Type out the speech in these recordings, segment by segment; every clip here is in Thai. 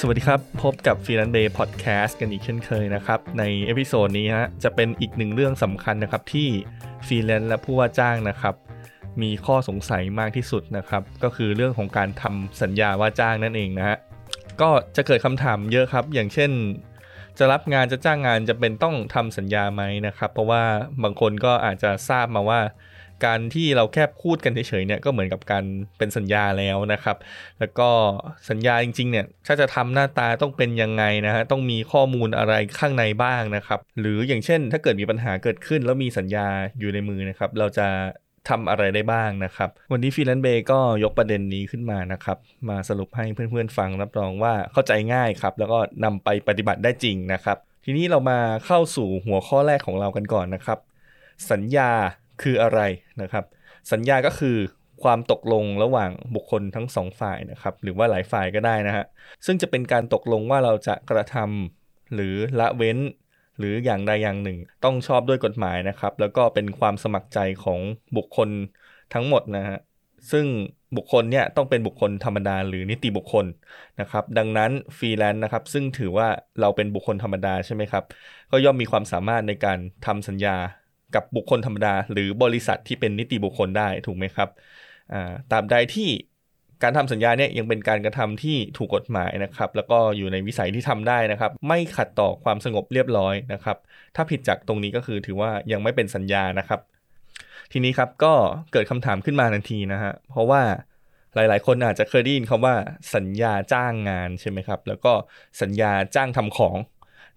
สวัสดีครับ พบกับ f r e e l a n c e Day Podcast กันอีกเช่นเคยนะครับ ใน episode นี้ฮะจะเป็นอีกหนึ่งเรื่องสำคัญนะครับที่ฟรีแลนซ์และผู้ว่าจ้างนะครับ มีข้อสงสัยมากที่สุดนะครับ ก็คือเรื่องของการทำสัญญาว่าจ้างนั่นเองนะฮะก็จะเกิดคำถามเยอะครับ อย่างเช่น จะรับงานจะจ้างงานจะเป็นต้องทำสัญญาไหมนะครับ เพราะว่าบางคนก็อาจจะทราบมาว่า การที่เราแค่พูดกันเฉยๆเนี่ยก็เหมือนกับการเป็นสัญญาแล้วนะครับ แล้วก็สัญญาจริงๆเนี่ยถ้าจะทำหน้าตาต้องเป็นยังไงนะฮะต้องมีข้อมูลอะไรข้างในบ้างนะครับ หรืออย่างเช่น ถ้าเกิดมีปัญหาเกิดขึ้น แล้วมีสัญญาอยู่ในมือนะครับ เราจะทำอะไรได้บ้างนะครับ วันนี้ฟิลันเบย์ก็ยกประเด็นนี้ขึ้นมานะครับ มาสรุปให้เพื่อนๆฟังรับรองว่าเข้าใจง่ายครับ แล้วก็นำไปปฏิบัติได้จริงนะครับ ทีนี้เรามาเข้าสู่หัวข้อแรกของเรากันก่อนนะครับ สัญญา คืออะไรนะครับ สัญญาก็คือความตกลงระหว่างบุคคลทั้งสองฝ่ายนะครับ หรือว่าหลายฝ่ายก็ได้นะฮะซึ่งจะเป็นการตกลงว่าเราจะกระทำหรือละเว้น หรืออย่างใดอย่างหนึ่ง ต้องชอบด้วยกฎหมายนะครับ แล้วก็เป็นความสมัครใจของบุคคลทั้งหมดนะฮะซึ่งบุคคลเนี่ยต้องเป็นบุคคลธรรมดาหรือนิติบุคคลนะครับ ดังนั้นฟรีแลนซ์นะครับ ซึ่งถือว่าเราเป็นบุคคลธรรมดาใช่ไหมครับ ก็ย่อมมีความสามารถในการทำสัญญา กับบุคคลธรรมดา หรือบริษัทที่เป็นนิติบุคคลได้ถูกไหมครับตาบใดที่การทำสัญญาเนี่ยยังเป็นการกระทำที่ถูกกฎหมายนะครับ แล้วก็อยู่ในวิสัยที่ทำได้นะครับ ไม่ขัดต่อความสงบเรียบร้อยนะครับ ถ้าผิดจากตรงนี้ก็คือถือว่ายังไม่เป็นสัญญานะครับ ทีนี้ครับก็เกิดคำถามขึ้นมาทันทีนะฮะเพราะว่าหลาย ๆ คนอาจจะเคยได้ยินคำว่าสัญญาจ้างงานใช่ไหมครับ แล้วก็สัญญาจ้างทำของ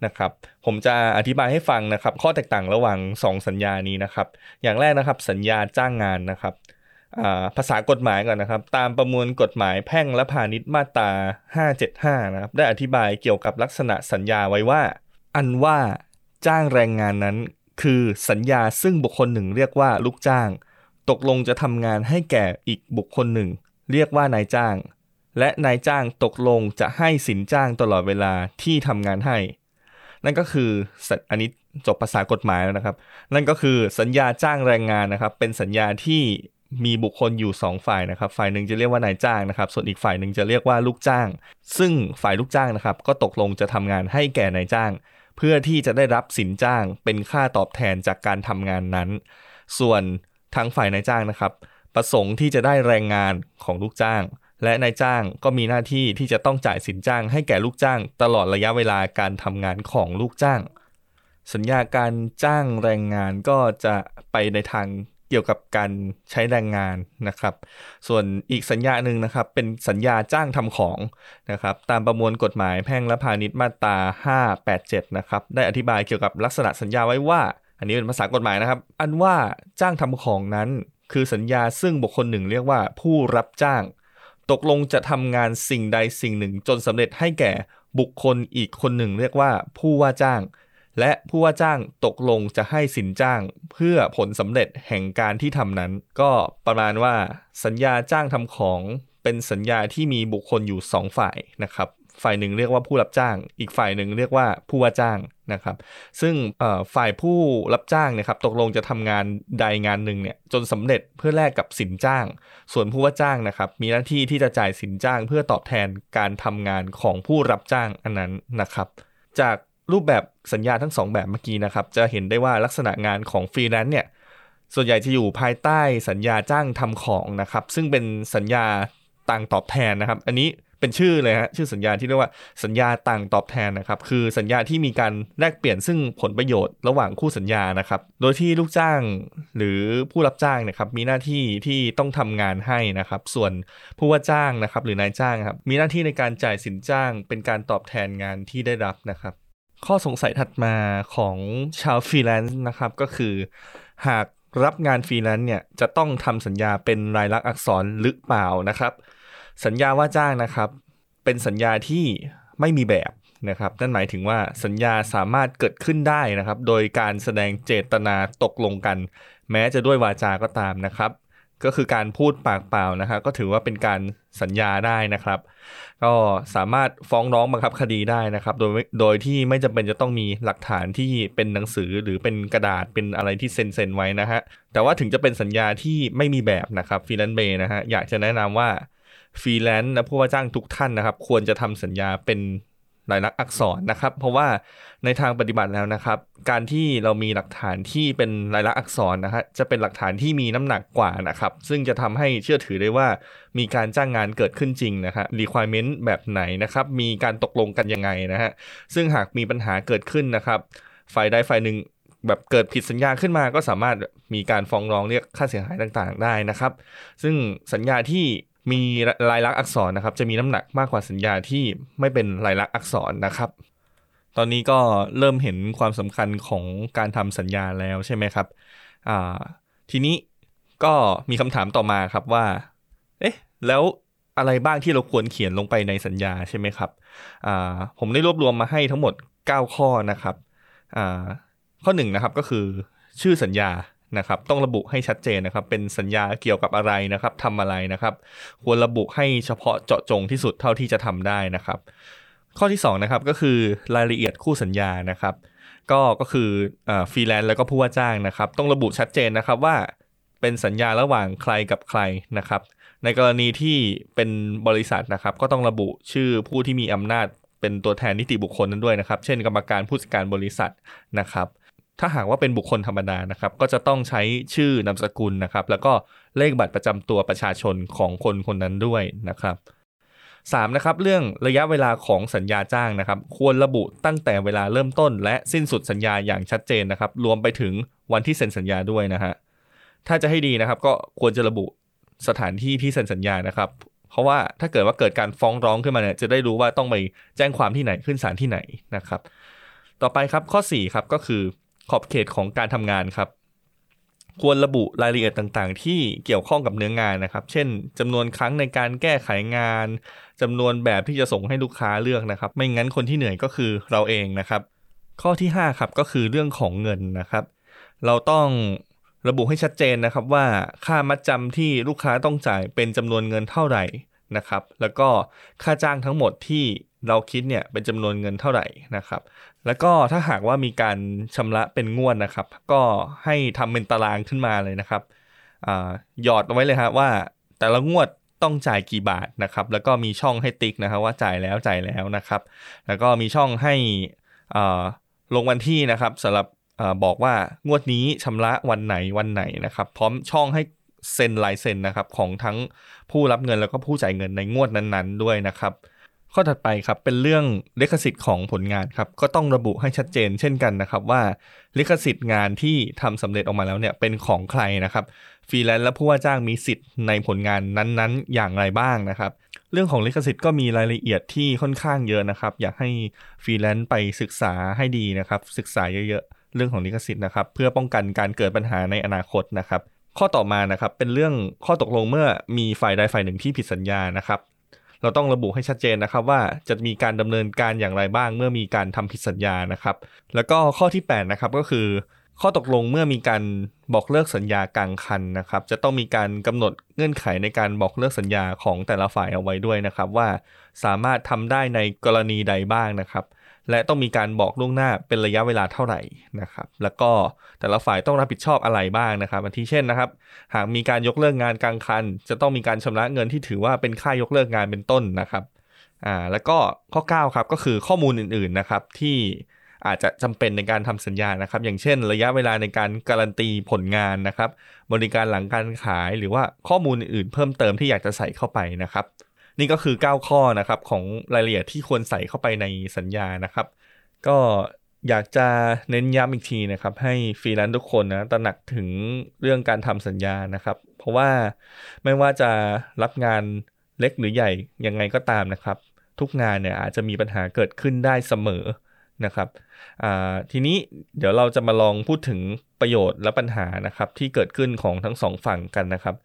นะครับผมจะอธิบายให้ฟังนะครับ ข้อแตกต่างระหว่าง 2 สัญญานี้นะครับ อย่างแรกนะครับสัญญาจ้างงานนะครับภาษากฎหมายก่อนนะครับ ตามประมวลกฎหมายแพ่งและพาณิชย์มาตรา 575 นะครับ ได้อธิบายเกี่ยวกับลักษณะสัญญาไว้ว่า อันว่าจ้างแรงงานนั้น คือสัญญาซึ่งบุคคลหนึ่งเรียกว่าลูกจ้าง ตกลงจะทำงานให้แก่อีกบุคคลหนึ่ง เรียกว่านายจ้าง และนายจ้างตกลงจะให้สินจ้างตลอดเวลาที่ทำงานให้ นั่นก็คืออันนี้จบภาษากฎหมายแล้วนะครับ นั่นก็คือสัญญาจ้างแรงงานนะครับ เป็นสัญญาที่มีบุคคลอยู่ 2 ฝ่ายนะครับ ฝ่ายหนึ่งจะเรียกว่านายจ้างนะครับ ส่วนอีกฝ่ายหนึ่งจะเรียกว่าลูกจ้าง ซึ่งฝ่ายลูกจ้างนะครับ ก็ตกลงจะทำงานให้แก่นายจ้าง เพื่อที่จะได้รับสินจ้าง เป็นค่าตอบแทนจากการทำงานนั้น ส่วนทางฝ่ายนายจ้างนะครับ ประสงค์ที่จะได้แรงงานของลูกจ้าง และนายจ้างก็มีหน้าที่ที่จะต้องจ่ายสินจ้างให้แก่ลูกจ้างตลอดระยะเวลาการทำงานของลูกจ้าง สัญญาการจ้างแรงงานก็จะไปในทางเกี่ยวกับการใช้แรงงานนะครับ ส่วนอีกสัญญาหนึ่งนะครับ เป็นสัญญาจ้างทำของนะครับ ตามประมวลกฎหมายแพ่งและพาณิชย์มาตรา 587 นะครับ ได้อธิบายเกี่ยวกับลักษณะสัญญาไว้ว่า อันนี้เป็นภาษากฎหมายนะครับ อันว่าจ้างทำของนั้น คือสัญญาซึ่งบุคคลหนึ่งเรียกว่าผู้รับจ้าง ตกลงจะทำงานสิ่งใดสิ่งหนึ่งจนสำเร็จให้แก่บุคคลอีกคนหนึ่งเรียกว่าผู้ว่าจ้าง และผู้ว่าจ้างตกลงจะให้สินจ้างเพื่อผลสำเร็จแห่งการที่ทำนั้น ก็ประมาณว่าสัญญาจ้างทำของเป็นสัญญาที่มีบุคคลอยู่ 2 ฝ่ายนะครับ ฝ่ายหนึ่งเรียกว่าผู้รับจ้าง อีกฝ่ายหนึ่งเรียกว่าผู้ว่าจ้างนะครับ ซึ่งฝ่ายผู้รับจ้างนะครับตกลงจะทำงานใดงานหนึ่งเนี่ยจนสำเร็จเพื่อแลกกับสินจ้าง ส่วนผู้ว่าจ้างนะครับมีหน้าที่ที่จะจ่ายสินจ้างเพื่อตอบแทนการทำงานของผู้รับจ้างอันนั้นนะครับ จากรูปแบบสัญญาทั้ง 2 แบบเมื่อกี้นะครับจะเห็นได้ว่าลักษณะงานของฟรีแลนซ์เนี่ยส่วนใหญ่จะอยู่ภายใต้สัญญาจ้างทำของนะครับ ซึ่งเป็นสัญญาต่างตอบแทนนะครับ อันนี้ เป็นชื่อเลยฮะชื่อสัญญาที่เรียกว่าสัญญาต่างตอบแทนนะครับคือสัญญาที่มีการแลกเปลี่ยนซึ่งผลประโยชน์ระหว่างคู่สัญญานะครับโดยที่ลูกจ้างหรือผู้รับจ้างนะครับมีหน้าที่ที่ต้องทำงานให้นะครับส่วนผู้ว่าจ้างนะครับหรือนายจ้างครับมีหน้าที่ในการจ่ายสินจ้างเป็นการตอบแทนงานที่ได้รับนะครับ ข้อสงสัยถัดมาของชาวฟรีแลนซ์นะครับก็คือ หากรับงานฟรีแลนซ์เนี่ยจะต้องทำสัญญาเป็นลายลักษณ์อักษรหรือเปล่านะครับ สัญญาว่าจ้างนะครับ เป็นสัญญาที่ไม่มีแบบนะครับนั่นหมายถึงว่าสัญญาสามารถเกิดขึ้นได้นะครับ โดยการแสดงเจตนาตกลงกัน แม้จะด้วยวาจาก็ตามนะครับ ก็คือการพูดปากเปล่านะครับก็ถือว่าเป็นการสัญญาได้นะครับ ก็สามารถฟ้องร้องบังคับคดีได้นะครับ โดยโดยที่ไม่จำเป็นจะต้องมีหลักฐานที่เป็นหนังสือหรือเป็นกระดาษเป็นอะไรที่เซ็นเซ็นไว้นะฮะแต่ว่าถึงจะเป็นสัญญาที่ไม่มีแบบนะครับ Freelance Bay นะฮะอยากจะแนะนำว่า ฟรีแลนซ์และผู้ว่าจ้างทุกท่านนะครับ ควรจะทำสัญญาเป็นลายลักษณ์อักษรนะครับ เพราะว่าในทางปฏิบัติแล้วนะครับ การที่เรามีหลักฐานที่เป็นลายลักษณ์อักษรนะฮะจะเป็นหลักฐานที่มีน้ำหนักกว่านะครับ ซึ่งจะทำให้เชื่อถือได้ว่ามีการจ้างงานเกิดขึ้นจริงนะฮะ requirement แบบไหนนะครับ มีการตกลงกันยังไงนะฮะซึ่งหากมีปัญหาเกิดขึ้นนะครับฝ่ายใดฝ่ายหนึ่งแบบเกิดผิดสัญญาขึ้นมาก็สามารถมีการฟ้องร้องเรียกค่าเสียหายต่างๆ ได้นะครับ ซึ่งสัญญาที่ มีลายลักษณ์อักษรนะครับ จะมีน้ำหนักมากกว่าสัญญาที่ไม่เป็นลายลักษณ์อักษรนะครับ ตอนนี้ก็เริ่มเห็นความสำคัญของการทำสัญญาแล้วใช่ไหมครับทีนี้ก็มีคำถามต่อมาครับว่า เอ๊ะ แล้วอะไรบ้างที่เราควรเขียนลงไปในสัญญาใช่ไหมครับ ผมได้รวบรวมมาให้ทั้งหมด 9 ข้อนะครับ ข้อหนึ่งนะครับก็คือชื่อสัญญา นะครับต้องระบุให้ชัดเจนนะครับ เป็นสัญญาเกี่ยวกับอะไรนะครับทำอะไรนะครับ ควรระบุให้เฉพาะเจาะจงที่สุดเท่าที่จะทำได้นะครับ ข้อที่2นะครับก็คือรายละเอียดคู่สัญญานะครับ ก็ก็คือฟรีแลนซ์แล้วก็ผู้ว่าจ้างนะครับ ต้องระบุชัดเจนนะครับว่าเป็นสัญญาระหว่างใครกับใครนะครับ ในกรณีที่เป็นบริษัทนะครับ ก็ต้องระบุชื่อผู้ที่มีอำนาจเป็นตัวแทนนิติบุคคลนั้นด้วยนะครับ เช่น กรรมการผู้จัดการบริษัทนะครับ ถ้าหากว่าเป็นบุคคลธรรมดานะครับ ก็จะต้องใช้ชื่อนามสกุลนะครับ แล้วก็เลขบัตรประจำตัวประชาชนของคนคนนั้นด้วยนะครับ 3 นะครับเรื่องระยะเวลาของสัญญาจ้างนะครับ ควรระบุตั้งแต่เวลาเริ่มต้น และสิ้นสุดสัญญาอย่างชัดเจนนะครับ รวมไปถึงวันที่เซ็นสัญญาด้วยนะฮะถ้าจะให้ดีนะครับก็ควรจะระบุสถานที่ที่เซ็นสัญญานะครับ เพราะว่าถ้าเกิดว่าเกิดการฟ้องร้องขึ้นมาเนี่ยจะได้รู้ว่าต้องไปแจ้งความที่ไหนขึ้นศาลที่ไหนนะครับ ต่อไปครับข้อ4ครับก็คือ ขอบเขตของการทำงานครับ ควรระบุรายละเอียดต่างๆ ที่เกี่ยวข้องกับเนื้องานนะครับ เช่นจำนวนครั้งในการแก้ไขงานจำนวนแบบที่จะส่งให้ลูกค้าเลือกนะครับ ไม่งั้นคนที่เหนื่อยก็คือเราเองนะครับ ข้อที่ 5 ครับก็คือเรื่องของเงินนะครับ เราต้องระบุให้ชัดเจนนะครับว่าค่ามัดจำที่ลูกค้าต้องจ่ายเป็นจำนวนเงินเท่าไหร่นะครับ แล้วก็ค่าจ้างทั้งหมดที่ เราคิดเนี่ยเป็นจำนวนเงินเท่าไหร่นะครับ แล้วก็ถ้าหากว่ามีการชำระเป็นงวดนะครับ ก็ให้ทำเป็นตารางขึ้นมาเลยนะครับหยอดเอาไว้เลยฮะว่าแต่ละงวดต้องจ่ายกี่บาทนะครับ แล้วก็มีช่องให้ติ๊กนะครับว่าจ่ายแล้วจ่ายแล้วนะครับ แล้วก็มีช่องให้ลงวันที่นะครับสำหรับอบอกว่างวดนี้ชำระวันไหนวันไหนนะครับ พร้อมช่องให้เซ็นลายเซ็นนะครับของทั้งผู้รับเงินแล้วก็ผู้จ่ายเงินในงวดนั้นๆด้วยนะครับ ข้อถัดไปครับเป็นเรื่องลิขสิทธิ์ของผลงานครับก็ต้องระบุให้ชัดเจนเช่นกันนะครับว่าลิขสิทธิ์งานที่ทำสำเร็จออกมาแล้วเนี่ยเป็นของใครนะครับฟรีแลนซ์และผู้ว่าจ้างมีสิทธิ์ในผลงานนั้นๆ อย่างไรบ้างนะครับ เรื่องของลิขสิทธิ์ก็มีรายละเอียดที่ค่อนข้างเยอะนะครับ อยากให้ฟรีแลนซ์ไปศึกษาให้ดีนะครับ ศึกษาเยอะๆเรื่องของลิขสิทธิ์นะครับ เพื่อป้องกันการเกิดปัญหาในอนาคตนะครับ ข้อต่อมานะครับเป็นเรื่องข้อตกลงเมื่อมีฝ่ายใดฝ่ายหนึ่งที่ผิดสัญญานะครับ เราต้องระบุให้ชัดเจนนะครับว่าจะมีการดำเนินการอย่างไรบ้าง เมื่อมีการทำผิดสัญญานะครับ แล้วก็ข้อที่8นะครับก็คือ ข้อตกลงเมื่อมีการบอกเลิกสัญญากลางคันนะครับ จะต้องมีการกำหนดเงื่อนไขในการบอกเลิกสัญญาของแต่ละฝ่ายเอาไว้ด้วยนะครับ ว่าสามารถทำได้ในกรณีใดบ้างนะครับ และต้องมีการบอกล่วงหน้าเป็นระยะเวลาเท่าไหร่นะครับ แล้วก็แต่ละฝ่ายต้องรับผิดชอบอะไรบ้างนะครับอันที่เช่นนะครับ หากมีการยกเลิกงานกลางคัน จะต้องมีการชำระเงินที่ถือว่าเป็นค่ายกเลิกงานเป็นต้นนะครับอ่าแล้วก็ข้อ9ครับก็คือข้อมูลอื่นๆนะครับที่อาจจะจำเป็นในการทำสัญญานะครับ อย่างเช่น ระยะเวลาในการการันตีผลงานนะครับ บริการหลังการขายหรือว่าข้อมูลอื่นๆเพิ่มเติมที่อยากจะใส่เข้าไปนะครับ นี่ก็คือ 9 ข้อนะครับของรายละเอียดที่ควรใส่เข้าไปในสัญญานะครับ ก็อยากจะเน้นย้ำอีกทีนะครับ ให้ฟรีแลนซ์ทุกคนนะตระหนักถึงเรื่องการทำสัญญานะครับ เพราะว่าไม่ว่าจะรับงานเล็กหรือใหญ่ยังไงก็ตามนะครับ ทุกงานเนี่ยอาจจะมีปัญหาเกิดขึ้นได้เสมอนะครับ ทีนี้เดี๋ยวเราจะมาลองพูดถึงประโยชน์และปัญหานะครับที่เกิดขึ้นของทั้งสองฝั่งกันนะครับ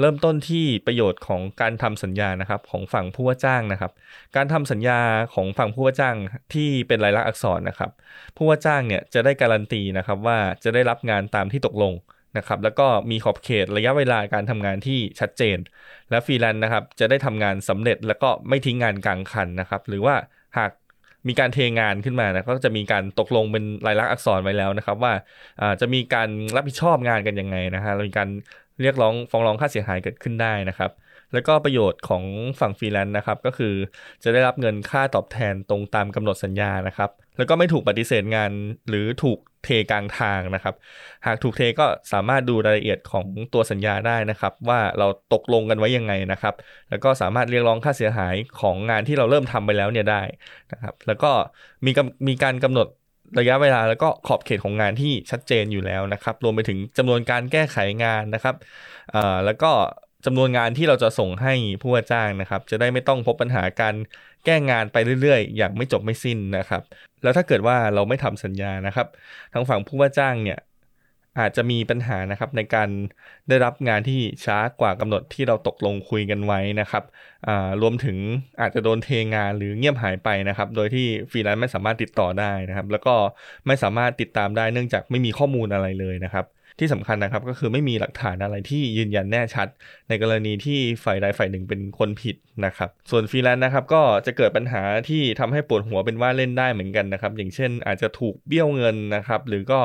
เริ่มต้นที่ประโยชน์ของการทำสัญญานะครับของฝั่งผู้ว่าจ้างนะครับ การทำสัญญาของฝั่งผู้ว่าจ้างที่เป็นลายลักษณ์อักษรนะครับ ผู้ว่าจ้างเนี่ยจะได้การันตีนะครับว่าจะได้รับงานตามที่ตกลงนะครับแล้วก็มีขอบเขตระยะเวลาการทำงานที่ชัดเจน และฟรีแลนซ์นะครับจะได้ทำงานสำเร็จแล้วก็ไม่ทิ้งงานกลางคันนะครับ หรือว่าหาก มีการเทงานขึ้นมานะก็จะมีการตกลงเป็นลายลักษณ์อักษรไว้แล้วนะครับ ว่าจะมีการรับผิดชอบงานกันยังไงนะฮะมีการเรียกร้องฟ้องร้องค่าเสียหายเกิดขึ้นได้นะครับ แล้วก็ประโยชน์ของฝั่งฟรีแลนซ์นะครับก็คือจะได้รับเงินค่าตอบแทนตรงตามกำหนดสัญญานะครับ แล้วก็ไม่ถูกปฏิเสธงานหรือถูกเทกลางทางนะครับ หากถูกเทก็สามารถดูรายละเอียดของตัวสัญญาได้นะครับ ว่าเราตกลงกันไว้ยังไงนะครับ แล้วก็สามารถเรียกร้องค่าเสียหายของงานที่เราเริ่มทำไปแล้วเนี่ยได้นะครับ แล้วก็มีมีการกำหนดระยะเวลาแล้วก็ขอบเขตของงานที่ชัดเจนอยู่แล้วนะครับ รวมไปถึงจำนวนการแก้ไขงานนะครับแล้วก็ จำนวนงานที่เราจะส่งให้ผู้ว่าจ้างนะครับ จะได้ไม่ต้องพบปัญหาการแก้งานไปเรื่อยๆ อย่างไม่จบไม่สิ้นนะครับ แล้วถ้าเกิดว่าเราไม่ทำสัญญานะครับ ทางฝั่งผู้ว่าจ้างเนี่ยอาจจะมีปัญหานะครับในการได้รับงานที่ช้ากว่ากำหนดที่เราตกลงคุยกันไว้นะครับรวมถึงอาจจะโดนเทงานหรือเงียบหายไปนะครับ โดยที่ฟรีแลนซ์ไม่สามารถติดต่อได้นะครับ แล้วก็ไม่สามารถติดตามได้เนื่องจากไม่มีข้อมูลอะไรเลยนะครับ ที่สำคัญนะครับก็คือไม่มีหลักฐานอะไรที่ยืนยันแน่ชัด ในกรณีที่ฝ่ายใดฝ่ายหนึ่งเป็นคนผิดนะครับ ส่วนฟรีแลนซ์นะครับก็จะเกิดปัญหาที่ทำให้ปวดหัวเป็นว่าเล่นได้เหมือนกันนะครับ อย่างเช่นอาจจะถูกเบี้ยวเงินนะครับหรือก็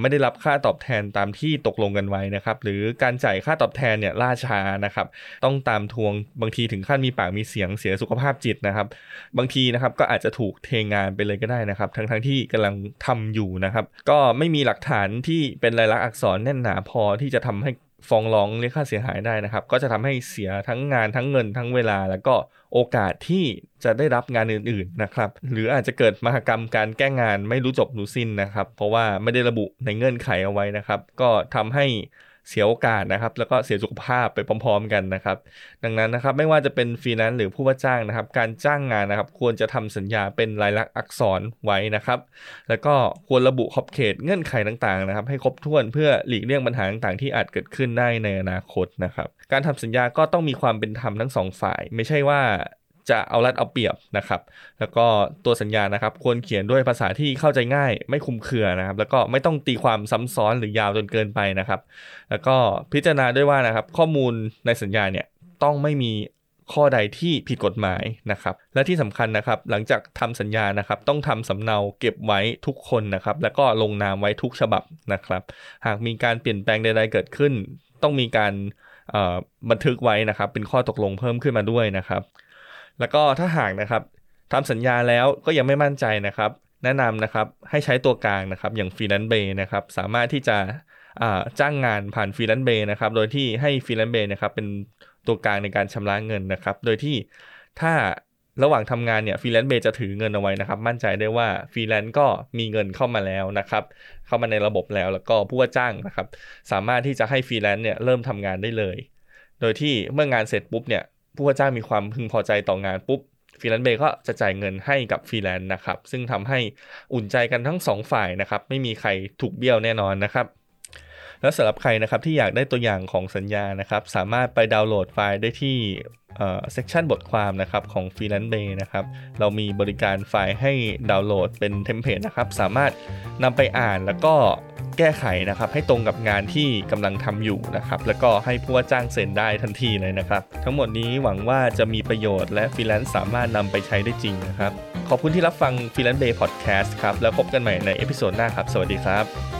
ไม่ได้รับค่าตอบแทนตามที่ตกลงกันไว้นะครับ หรือการจ่ายค่าตอบแทนเนี่ยล่าช้านะครับ ต้องตามทวงบางทีถึงขั้นมีปากมีเสียงเสียสุขภาพจิตนะครับ บางทีนะครับก็อาจจะถูกเทงานไปเลยก็ได้นะครับ ทั้งทั้งที่กำลังทำอยู่นะครับ ก็ไม่มีหลักฐานที่เป็นลายลักษณ์อักษรแน่นหนาพอที่จะทำให้ฟ้องร้องเรียกค่าเสียหายได้นะครับ ก็จะทำให้เสียทั้งงานทั้งเงินทั้งเวลา แล้วก็โอกาสที่จะได้รับงานอื่นๆนะครับ หรืออาจจะเกิดมหกรรมการแก้งานไม่รู้จบรู้สิ้นนะครับ เพราะว่าไม่ได้ระบุในเงื่อนไขเอาไว้นะครับ ก็ทำให้ เสียโอกาสนะครับ แล้วก็เสียสุขภาพไปพร้อม ๆ กันนะครับ ดังนั้นนะครับไม่ว่าจะเป็นฟรีแลนซ์หรือผู้ว่าจ้างนะครับ การจ้างงานนะครับ ควรจะทำสัญญาเป็นลายลักษณ์อักษรไว้นะครับ แล้วก็ควรระบุขอบเขตเงื่อนไขต่างๆนะครับ ให้ครบถ้วนเพื่อหลีกเลี่ยงปัญหาต่างๆที่อาจเกิดขึ้นได้ในอนาคตนะครับ การทำสัญญาก็ต้องมีความเป็นธรรมทั้งสองฝ่าย ไม่ใช่ว่า จะเอารัดเอาเปรียบนะครับ แล้วก็ตัวสัญญานะครับ ควรเขียนด้วยภาษาที่เข้าใจง่าย ไม่คุมเครือนะครับ แล้วก็ไม่ต้องตีความซ้ำซ้อนหรือยาวจนเกินไปนะครับ แล้วก็พิจารณาด้วยว่านะครับ ข้อมูลในสัญญาเนี่ยต้องไม่มีข้อใดที่ผิดกฎหมายนะครับ และที่สำคัญนะครับ หลังจากทำสัญญานะครับ ต้องทำสำเนาเก็บไว้ทุกคนนะครับ แล้วก็ลงนามไว้ทุกฉบับนะครับ หากมีการเปลี่ยนแปลงใด ๆ เกิดขึ้น ต้องมีการบันทึกไว้นะครับ เป็นข้อตกลงเพิ่มขึ้นมาด้วยนะครับ แล้วก็ถ้าหากนะครับทำสัญญาแล้วก็ยังไม่มั่นใจนะครับ แนะนำนะครับให้ใช้ตัวกลางนะครับ อย่าง Freelance Bay นะครับ สามารถที่จะจ้างงานผ่าน Freelance Bay นะครับ โดยที่ให้ Freelance Bay นะครับเป็นตัวกลางในการชำระเงินนะครับ โดยที่ถ้าระหว่างทำงานเนี่ย Freelance Bay จะถือเงินเอาไว้นะครับ มั่นใจได้ว่าฟรีแลนซ์ก็มีเงินเข้ามาแล้วนะครับ เข้ามาในระบบแล้วแล้วก็ผู้ว่าจ้างนะครับ สามารถที่จะให้ฟรีแลนซ์เนี่ยเริ่มทำงานได้เลย โดยที่เมื่องานเสร็จปุ๊บเนี่ย ผู้ว่าจ้างมีความพึงพอใจต่องานปุ๊บ Freelance Bay ก็จะจ่ายเงินให้กับฟรีแลนซ์นะครับ ซึ่งทำให้อุ่นใจกันทั้ง 2 ฝ่ายนะครับ ไม่มีใครถูกเบี้ยวแน่นอนนะครับ แล้วสำหรับใครนะครับที่อยากได้ตัวอย่างของสัญญานะครับ สามารถไปดาวน์โหลดไฟล์ได้ที่ section บทความนะครับของ f r e e l a n c e Bay นะครับ เรามีบริการไฟล์ให้ดาวน์โหลดเป็น template นะครับ สามารถนำไปอ่านแล้วก็ แก้ไขนะครับ ให้ตรงกับงานที่กำลังทำอยู่นะครับ แล้วก็ให้ผู้ว่าจ้างเซ็นได้ทันทีเลยนะครับ ทั้งหมดนี้หวังว่าจะมีประโยชน์และฟรีแลนซ์สามารถนำไปใช้ได้จริงนะครับ ขอบคุณที่รับฟัง Freelance Bay พอดแคสต์ครับ แล้วพบกันใหม่ใน episode หน้าครับ สวัสดีครับ